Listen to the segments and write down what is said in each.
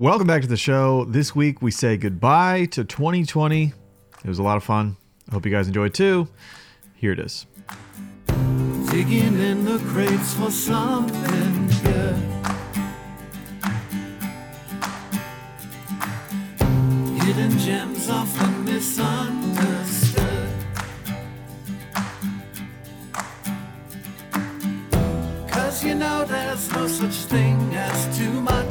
Welcome back to the show. This week we say goodbye to 2020. It was a lot of fun. I hope you guys enjoyed too. Here it is. Digging in the crates for something. Hidden gems often misunderstood. Cause you know there's no such thing as too much.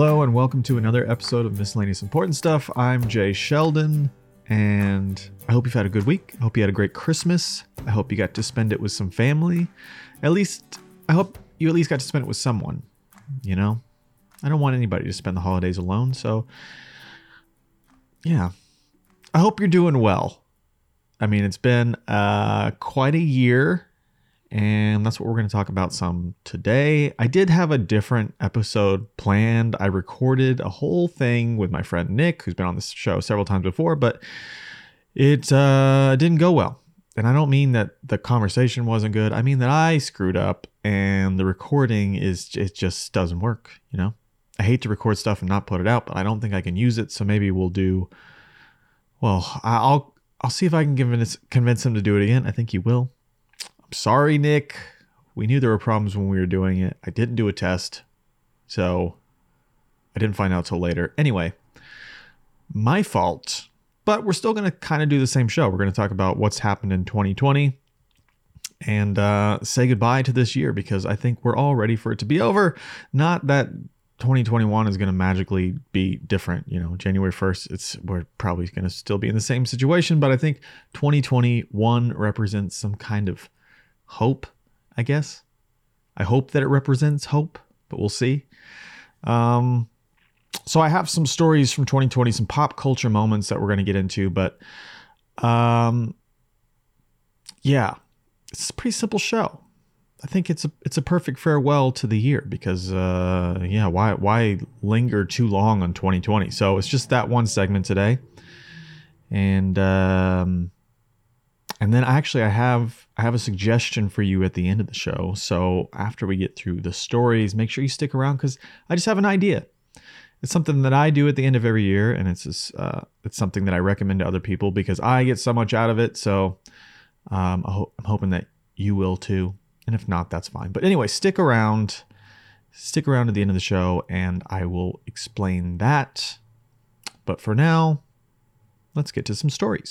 Hello and welcome to another episode of Miscellaneous Important Stuff. I'm Jay Sheldon and I hope you've had a good week. I hope you had a great Christmas. I hope you got to spend it with some family. At least, I hope you at least got to spend it with someone. You know, I don't want anybody to spend the holidays alone. So, yeah, I hope you're doing well. I mean, it's been uh, quite a year, and that's what we're going to talk about some today. I did have a different episode planned. I recorded a whole thing with my friend Nick, who's been on this show several times before, but it uh, didn't go well. And I don't mean that the conversation wasn't good. I mean that I screwed up, and the recording is it just doesn't work. You know, I hate to record stuff and not put it out, but I don't think I can use it. So maybe we'll do. Well, I'll I'll see if I can convince convince him to do it again. I think he will. Sorry, Nick. We knew there were problems when we were doing it. I didn't do a test, so I didn't find out till later. Anyway, my fault. But we're still going to kind of do the same show. We're going to talk about what's happened in 2020 and uh, say goodbye to this year because I think we're all ready for it to be over. Not that 2021 is going to magically be different. You know, January 1st, it's we're probably going to still be in the same situation, but I think 2021 represents some kind of hope, I guess. I hope that it represents hope, but we'll see. Um, so I have some stories from 2020, some pop culture moments that we're going to get into, but um, yeah, it's a pretty simple show. I think it's a it's a perfect farewell to the year because uh, yeah, why why linger too long on 2020? So it's just that one segment today, and um, and then actually I have I have a suggestion for you at the end of the show. So after we get through the stories, make sure you stick around because I just have an idea. It's something that I do at the end of every year, and it's just, uh, it's something that I recommend to other people because I get so much out of it. So um, ho- I'm hoping that you will too. And if not, that's fine. But anyway, stick around. Stick around to the end of the show and I will explain that. But for now, let's get to some stories.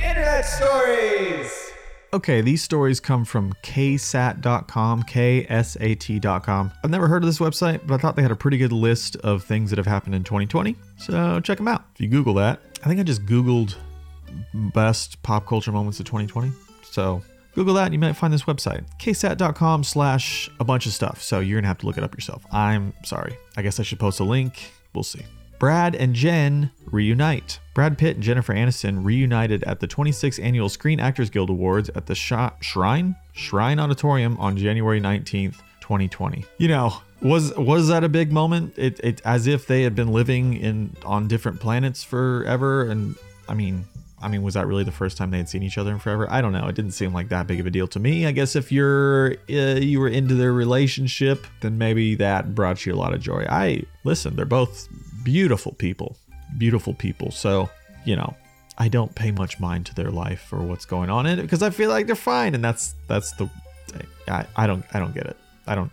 Internet stories. Okay, these stories come from ksat.com, ksat.com. I've never heard of this website, but I thought they had a pretty good list of things that have happened in 2020. So check them out. If you Google that, I think I just Googled best pop culture moments of 2020. So Google that and you might find this website, ksat.com slash a bunch of stuff. So you're going to have to look it up yourself. I'm sorry. I guess I should post a link. We'll see. Brad and Jen reunite. Brad Pitt and Jennifer Aniston reunited at the 26th Annual Screen Actors Guild Awards at the Sh- Shrine Shrine Auditorium on January 19th, 2020. You know, was was that a big moment? It, it as if they had been living in on different planets forever and I mean, I mean, was that really the first time they had seen each other in forever? I don't know. It didn't seem like that big of a deal to me. I guess if you're uh, you were into their relationship, then maybe that brought you a lot of joy. I listen. They're both beautiful people, beautiful people. So you know, I don't pay much mind to their life or what's going on in it because I feel like they're fine, and that's that's the I, I don't I don't get it. I don't.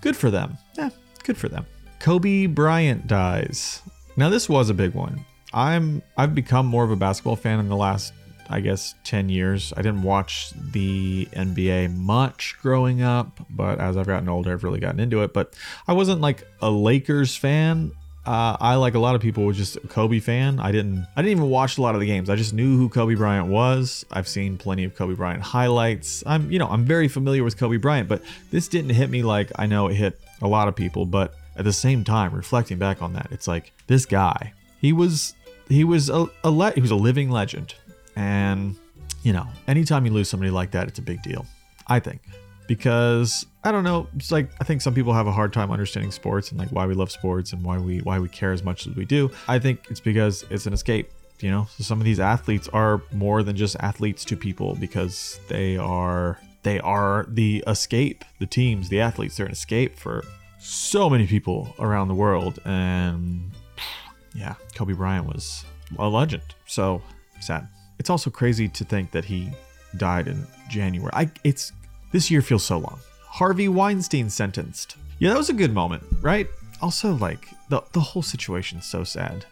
Good for them. Yeah, good for them. Kobe Bryant dies. Now this was a big one. I'm I've become more of a basketball fan in the last I guess 10 years. I didn't watch the NBA much growing up, but as I've gotten older, I've really gotten into it. But I wasn't like a Lakers fan. Uh, I like a lot of people was just a Kobe fan. I didn't I didn't even watch a lot of the games. I just knew who Kobe Bryant was. I've seen plenty of Kobe Bryant highlights. I'm you know I'm very familiar with Kobe Bryant, but this didn't hit me like I know it hit a lot of people. But at the same time, reflecting back on that, it's like this guy. He was he was a, a le- he was a living legend, and you know anytime you lose somebody like that, it's a big deal. I think because I don't know. It's like I think some people have a hard time understanding sports and like why we love sports and why we why we care as much as we do. I think it's because it's an escape. You know, so some of these athletes are more than just athletes to people because they are they are the escape. The teams, the athletes, they're an escape for so many people around the world. And yeah, Kobe Bryant was a legend. So sad. It's also crazy to think that he died in January. I it's this year feels so long. Harvey Weinstein sentenced. Yeah, that was a good moment, right? Also, like the the whole situation's so sad.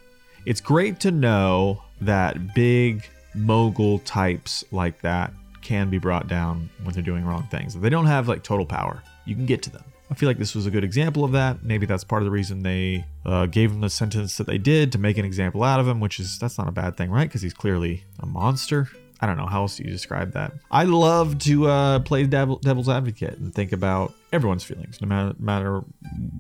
It's great to know that big mogul types like that can be brought down when they're doing wrong things. If they don't have like total power, you can get to them. I feel like this was a good example of that. Maybe that's part of the reason they uh, gave him the sentence that they did to make an example out of him, which is that's not a bad thing, right? Because he's clearly a monster. I don't know how else do you describe that. I love to uh, play devil, devil's advocate and think about everyone's feelings, no matter, matter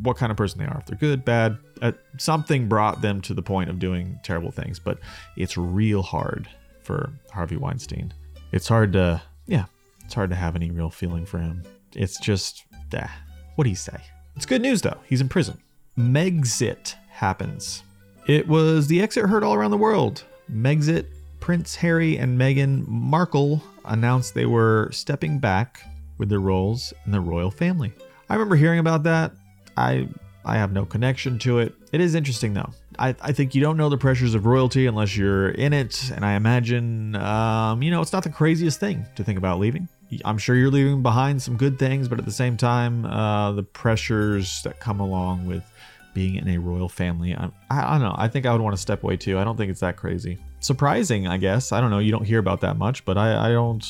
what kind of person they are. If they're good, bad, uh, something brought them to the point of doing terrible things. But it's real hard for Harvey Weinstein. It's hard to, yeah, it's hard to have any real feeling for him. It's just, ah, what do you say? It's good news though. He's in prison. Megxit happens. It was the exit heard all around the world. Megxit, Prince Harry and Meghan Markle announced they were stepping back with their roles in the royal family. I remember hearing about that. I I have no connection to it. It is interesting though. I, I think you don't know the pressures of royalty unless you're in it, and I imagine um, you know it's not the craziest thing to think about leaving. I'm sure you're leaving behind some good things, but at the same time, uh, the pressures that come along with being in a royal family, I, I, don't know. I think I would want to step away too. I don't think it's that crazy. Surprising, I guess. I don't know. You don't hear about that much, but I, I don't,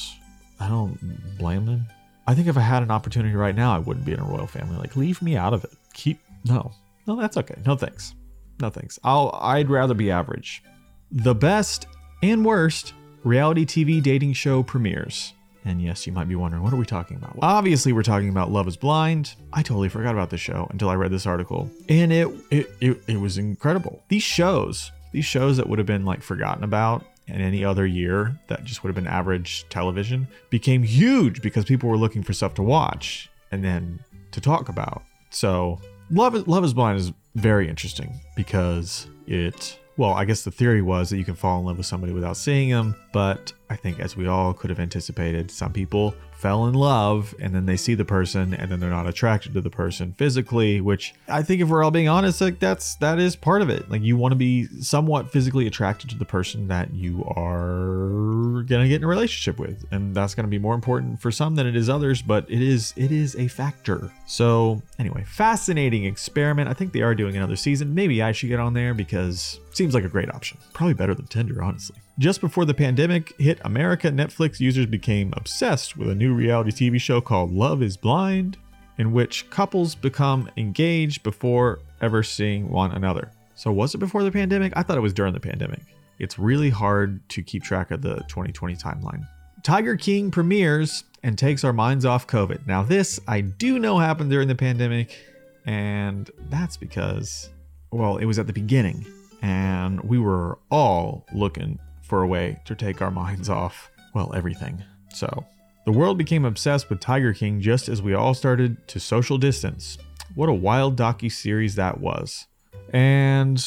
I don't blame them. I think if I had an opportunity right now, I wouldn't be in a royal family. Like, leave me out of it. Keep no, no, that's okay. No thanks. No thanks. I'll. I'd rather be average. The best and worst reality TV dating show premieres. And yes, you might be wondering, what are we talking about? Well, obviously, we're talking about Love is Blind. I totally forgot about this show until I read this article. And it, it, it, it was incredible. These shows, these shows that would have been like forgotten about in any other year that just would have been average television became huge because people were looking for stuff to watch and then to talk about. So, Love Love is Blind is very interesting because it well, I guess the theory was that you can fall in love with somebody without seeing them, but I think as we all could have anticipated, some people fell in love and then they see the person and then they're not attracted to the person physically, which I think if we're all being honest, like that's that is part of it. Like you want to be somewhat physically attracted to the person that you are to get in a relationship with, and that's to be more important for some than it is others, but it is it is a factor. So, anyway, fascinating experiment. I think they are doing another season. Maybe I should get on there because seems like a great option. Probably better than Tinder, honestly. Just before the pandemic hit America, Netflix users became obsessed with a new reality TV show called Love is Blind, in which couples become engaged before ever seeing one another. So, was it before the pandemic? I thought it was during the pandemic. It's really hard to keep track of the 2020 timeline. Tiger King premieres and takes our minds off COVID. Now, this I do know happened during the pandemic, and that's because, well, it was at the beginning, and we were all looking for a way to take our minds off, well, everything. So, the world became obsessed with Tiger King just as we all started to social distance. What a wild docu series that was. And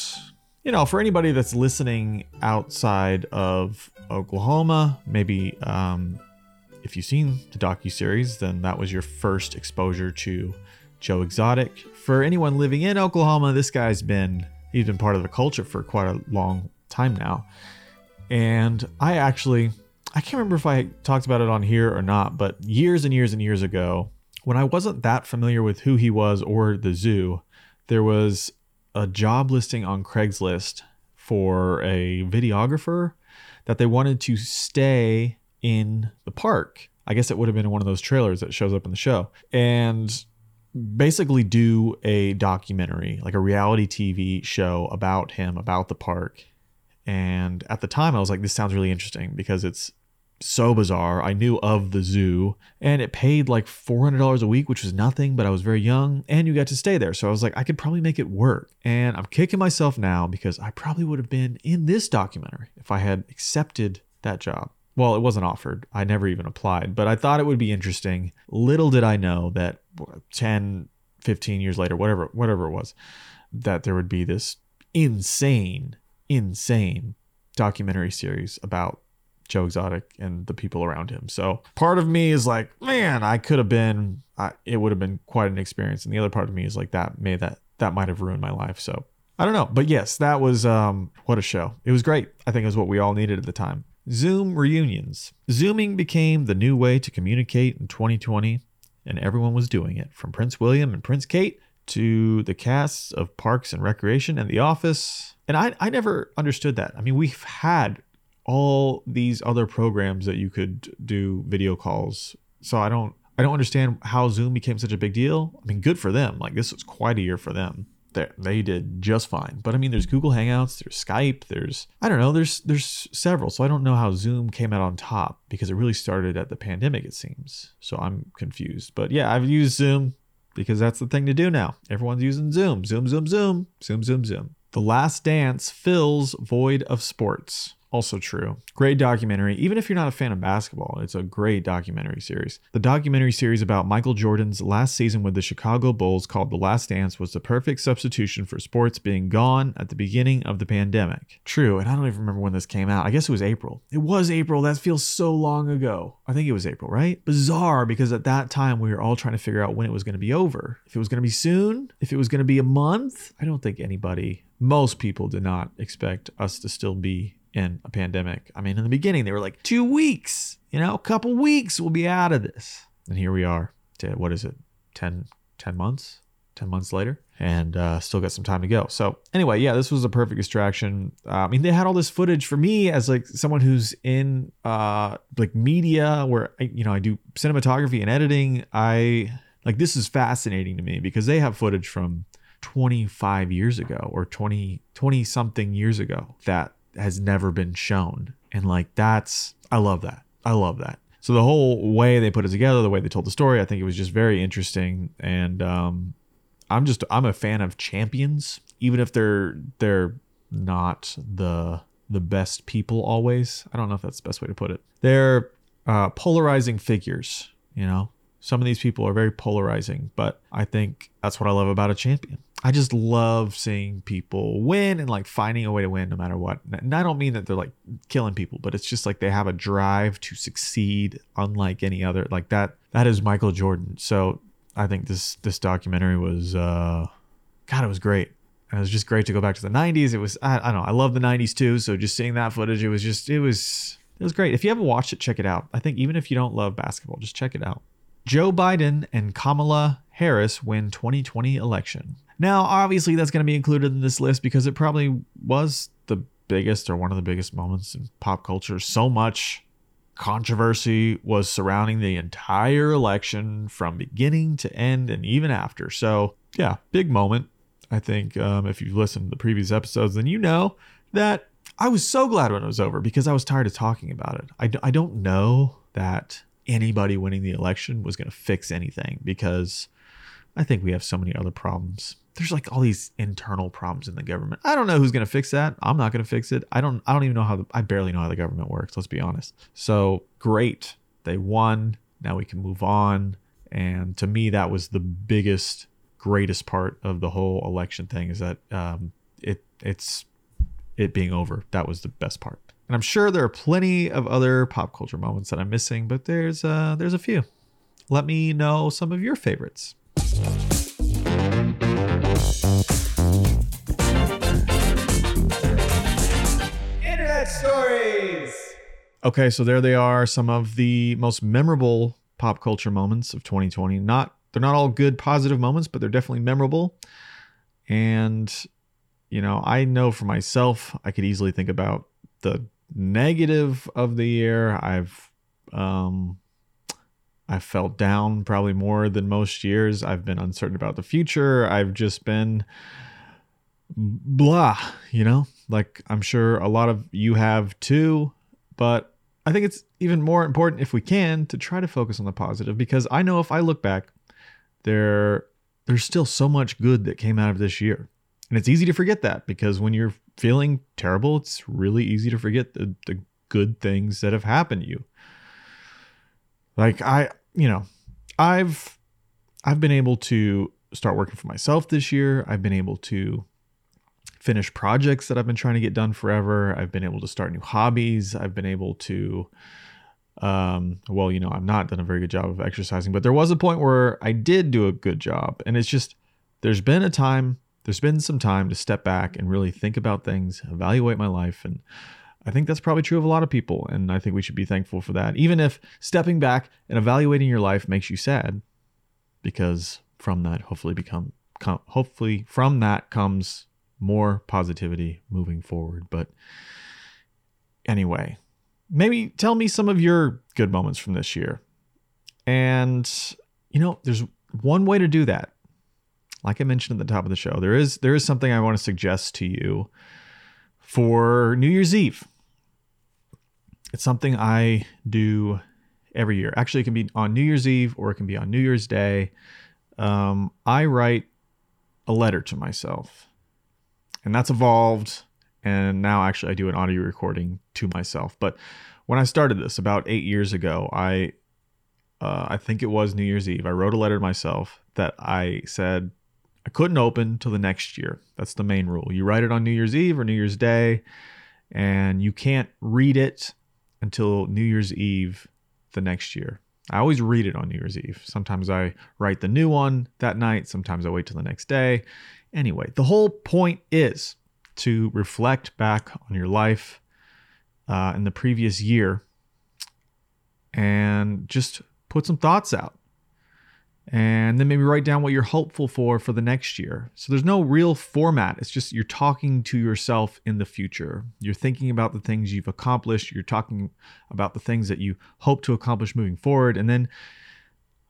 you know, for anybody that's listening outside of Oklahoma, maybe um, if you've seen the docu series, then that was your first exposure to Joe Exotic. For anyone living in Oklahoma, this guy's been he's been part of the culture for quite a long time now. And I actually I can't remember if I talked about it on here or not, but years and years and years ago, when I wasn't that familiar with who he was or the zoo, there was a job listing on Craigslist for a videographer that they wanted to stay in the park. I guess it would have been one of those trailers that shows up in the show. And basically do a documentary, like a reality TV show about him, about the park. And at the time I was like this sounds really interesting because it's so bizarre. I knew of the zoo and it paid like $400 a week, which was nothing, but I was very young and you got to stay there. So I was like, I could probably make it work. And I'm kicking myself now because I probably would have been in this documentary if I had accepted that job. well, it wasn't offered. I never even applied, but I thought it would be interesting. Little did I know that 10, 15 years later, whatever, whatever it was, that there would be this insane, insane documentary series about Joe Exotic and the people around him. So part of me is like, man, I could have been, I, it would have been quite an experience. And the other part of me is like, that may that that might have ruined my life. So I don't know, but yes, that was um what a show. It was great. I think it was what we all needed at the time. Zoom reunions. Zooming became the new way to communicate in 2020, and everyone was doing it, from Prince William and Prince Kate to the casts of Parks and Recreation and The Office. And I, I never understood that. I mean, we've had all these other programs that you could do video calls. So I don't I don't understand how Zoom became such a big deal. I mean, good for them. Like this was quite a year for them. They, they did just fine. But I mean, there's Google Hangouts, there's Skype, there's I don't know, there's there's several. So I don't know how Zoom came out on top because it really started at the pandemic, it seems. So I'm confused. But yeah, I've used Zoom because that's the thing to do now. Everyone's using Zoom. Zoom, Zoom, Zoom, Zoom, Zoom, Zoom. The Last Dance fills void of sports. Also true. Great documentary. Even if you're not a fan of basketball, it's a great documentary series. The documentary series about Michael Jordan's last season with the Chicago Bulls called The Last Dance was the perfect substitution for sports being gone at the beginning of the pandemic. True, and I don't even remember when this came out. I guess it was April. It was April. That feels so long ago. I think it was April, right? Bizarre because at that time we were all trying to figure out when it was going to be over. If it was going to be soon, if it was going to be a month. I don't think anybody, most people did not expect us to still be in a pandemic. I mean, in the beginning, they were like, two weeks, you know, a couple weeks, we'll be out of this. And here we are. To, what is it? 10, 10 months? 10 months later and uh, still got some time to go. So anyway, yeah, this was a perfect distraction. Uh, I mean, they had all this footage for me as like someone who's in uh, like media where I, you know I do cinematography and editing. I like this is fascinating to me because they have footage from 25 years ago or 20 20 something years ago that has never been shown. And like that's I love that. I love that. So the whole way they put it together, the way they told the story, I think it was just very interesting. And um, I'm just I'm a fan of champions, even if they're they're not the the best people always. I don't know if that's the best way to put it. They're uh, polarizing figures. You know, some of these people are very polarizing, but I think that's what I love about a champion. I just love seeing people win and like finding a way to win no matter what. And I don't mean that they're like killing people, but it's just like they have a drive to succeed unlike any other. Like that that is Michael Jordan. So I think this this documentary was uh God, it was great. And it was just great to go back to the 90s. It was I, I don't know, I love the 90s too. So just seeing that footage, it was just it was it was great. If you haven't watched it, check it out. I think even if you don't love basketball, just check it out. Joe Biden and Kamala Harris win 2020 election. Now, obviously, that's going to be included in this list because it probably was the biggest or one of the biggest moments in pop culture. So much controversy was surrounding the entire election from beginning to end and even after. So, yeah, big moment. I think um, if you've listened to the previous episodes, then you know that I was so glad when it was over because I was tired of talking about it. I d- I don't know that anybody winning the election was going to fix anything because I think we have so many other problems. There's like all these internal problems in the government. I don't know who's going to fix that. I'm not going to fix it. I don't I don't even know how the, I barely know how the government works, let's be honest. So, great. They won. Now we can move on. And to me that was the biggest greatest part of the whole election thing is that um, it it's it being over. That was the best part. And I'm sure there are plenty of other pop culture moments that I'm missing, but there's uh there's a few. Let me know some of your favorites. Internet stories. Okay, so there they are, some of the most memorable pop culture moments of 2020. Not they're not all good positive moments, but they're definitely memorable. And you know, I know for myself, I could easily think about the negative of the year. I've um I felt down probably more than most years. I've been uncertain about the future. I've just been blah, you know? Like I'm sure a lot of you have too, but I think it's even more important if we can to try to focus on the positive because I know if I look back, there there's still so much good that came out of this year. And it's easy to forget that because when you're feeling terrible, it's really easy to forget the, the good things that have happened to you. Like I, you know, I've I've been able to start working for myself this year. I've been able to finish projects that I've been trying to get done forever. I've been able to start new hobbies. I've been able to um well, you know, I've not done a very good job of exercising, but there was a point where I did do a good job. And it's just there's been a time, there's been some time to step back and really think about things, evaluate my life and I think that's probably true of a lot of people and I think we should be thankful for that. Even if stepping back and evaluating your life makes you sad because from that hopefully become com- hopefully from that comes more positivity moving forward. But anyway, maybe tell me some of your good moments from this year. And you know, there's one way to do that. Like I mentioned at the top of the show, there is there is something I want to suggest to you for New Year's Eve. It's something I do every year. Actually, it can be on New Year's Eve or it can be on New Year's Day. Um, I write a letter to myself, and that's evolved. And now, actually, I do an audio recording to myself. But when I started this about eight years ago, I uh, I think it was New Year's Eve. I wrote a letter to myself that I said I couldn't open till the next year. That's the main rule. You write it on New Year's Eve or New Year's Day, and you can't read it until New Year's Eve the next year. I always read it on New Year's Eve. Sometimes I write the new one that night, sometimes I wait till the next day. Anyway, the whole point is to reflect back on your life uh, in the previous year and just put some thoughts out and then maybe write down what you're hopeful for for the next year. So there's no real format. It's just you're talking to yourself in the future. You're thinking about the things you've accomplished, you're talking about the things that you hope to accomplish moving forward. And then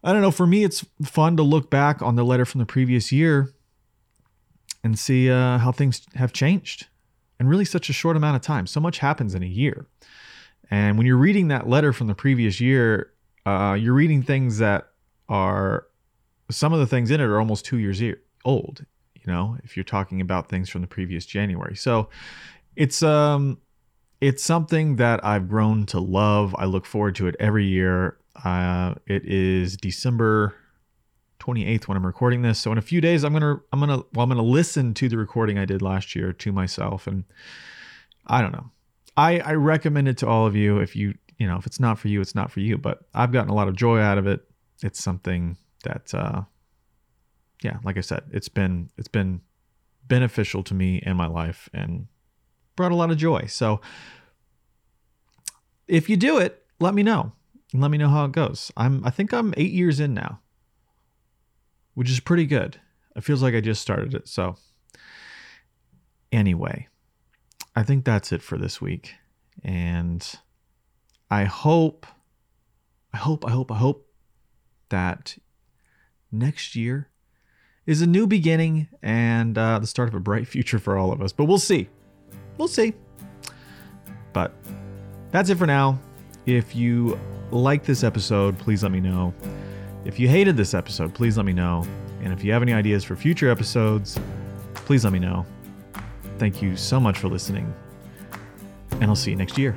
I don't know, for me it's fun to look back on the letter from the previous year and see uh, how things have changed in really such a short amount of time. So much happens in a year. And when you're reading that letter from the previous year, uh, you're reading things that are some of the things in it are almost two years old you know if you're talking about things from the previous january. So it's um it's something that i've grown to love. I look forward to it every year. Uh it is december 28th when i'm recording this. So in a few days i'm gonna i'm gonna well i'm gonna listen to the recording i did last year to myself and i don't know. I i recommend it to all of you if you you know if it's not for you it's not for you but i've gotten a lot of joy out of it it's something that uh yeah like i said it's been it's been beneficial to me and my life and brought a lot of joy. So if you do it let me know. Let me know how it goes. I'm i think i'm eight years in now which is pretty good. It feels like i just started it. So anyway i think that's it for this week. And i hope i hope i hope i hope that next year is a new beginning and uh, the start of a bright future for all of us. But we'll see. We'll see. But that's it for now. If you like this episode, please let me know. If you hated this episode, please let me know. And if you have any ideas for future episodes, please let me know. Thank you so much for listening. And I'll see you next year.